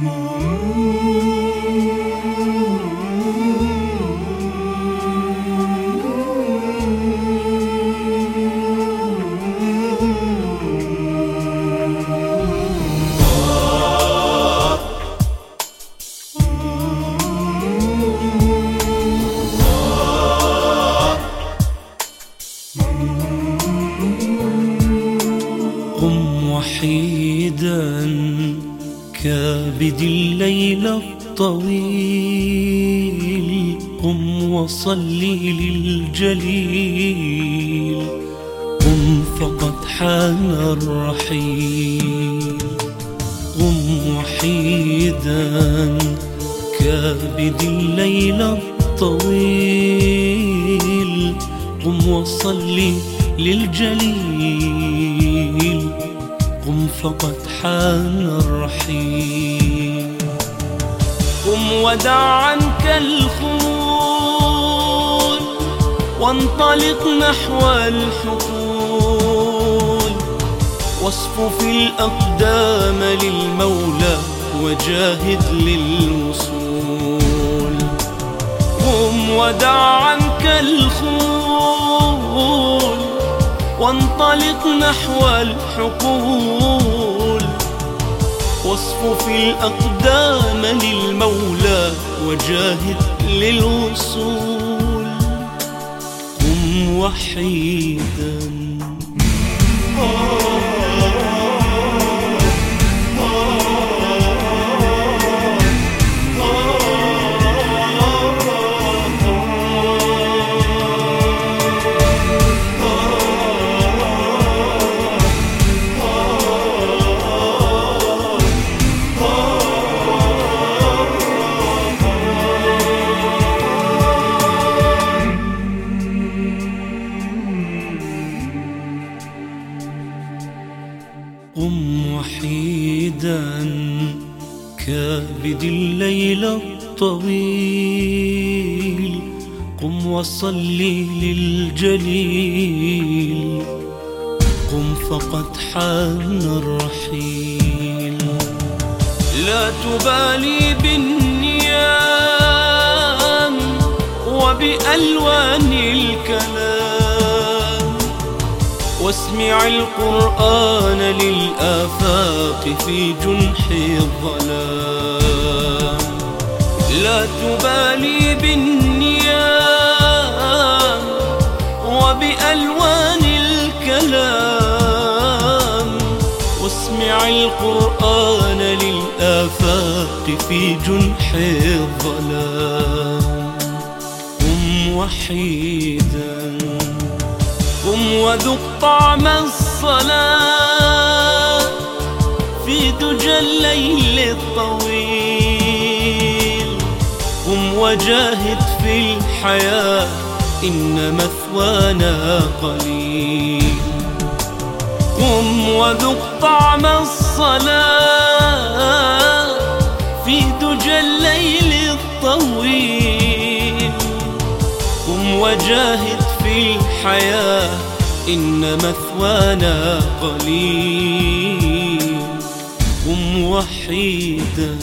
قم وحيدا. كابد الليل الطويل. قم وصلي للجليل. قم فقد حان الرحيل. قم وحيدا كابد الليل الطويل. قم وصلي للجليل. فقد حان الرحيل قم ودع عنك الخمول وانطلق نحو الحقول. واصفف الأقدام للمولى وجاهد للوصول. قم ودع عنك الخمول وانطلق نحو الحقول. واصفف الأقدام للمولى وجاهد للوصول. قم وحيدا. قم وحيدا كابد الليل الطويل. قم وصلي للجليل. قم فقد حان الرحيل. لا تبالي بالنيام وبألوان الكلام. واسمع القرآن للآفاق في جنح الظلام. لا تبالي بالنيام وبألوان الكلام. واسمع القرآن للآفاق في جنح الظلام. قم وحيداً. وذق طعم الصلاة في دجى الليل الطويل. قم وجاهد في الحياة إن مثوانا قليل. قم وذق طعم الصلاة في دجى الليل الطويل. قم وجاهد في الحياة إن مثوانا قليل. قم وحيدا.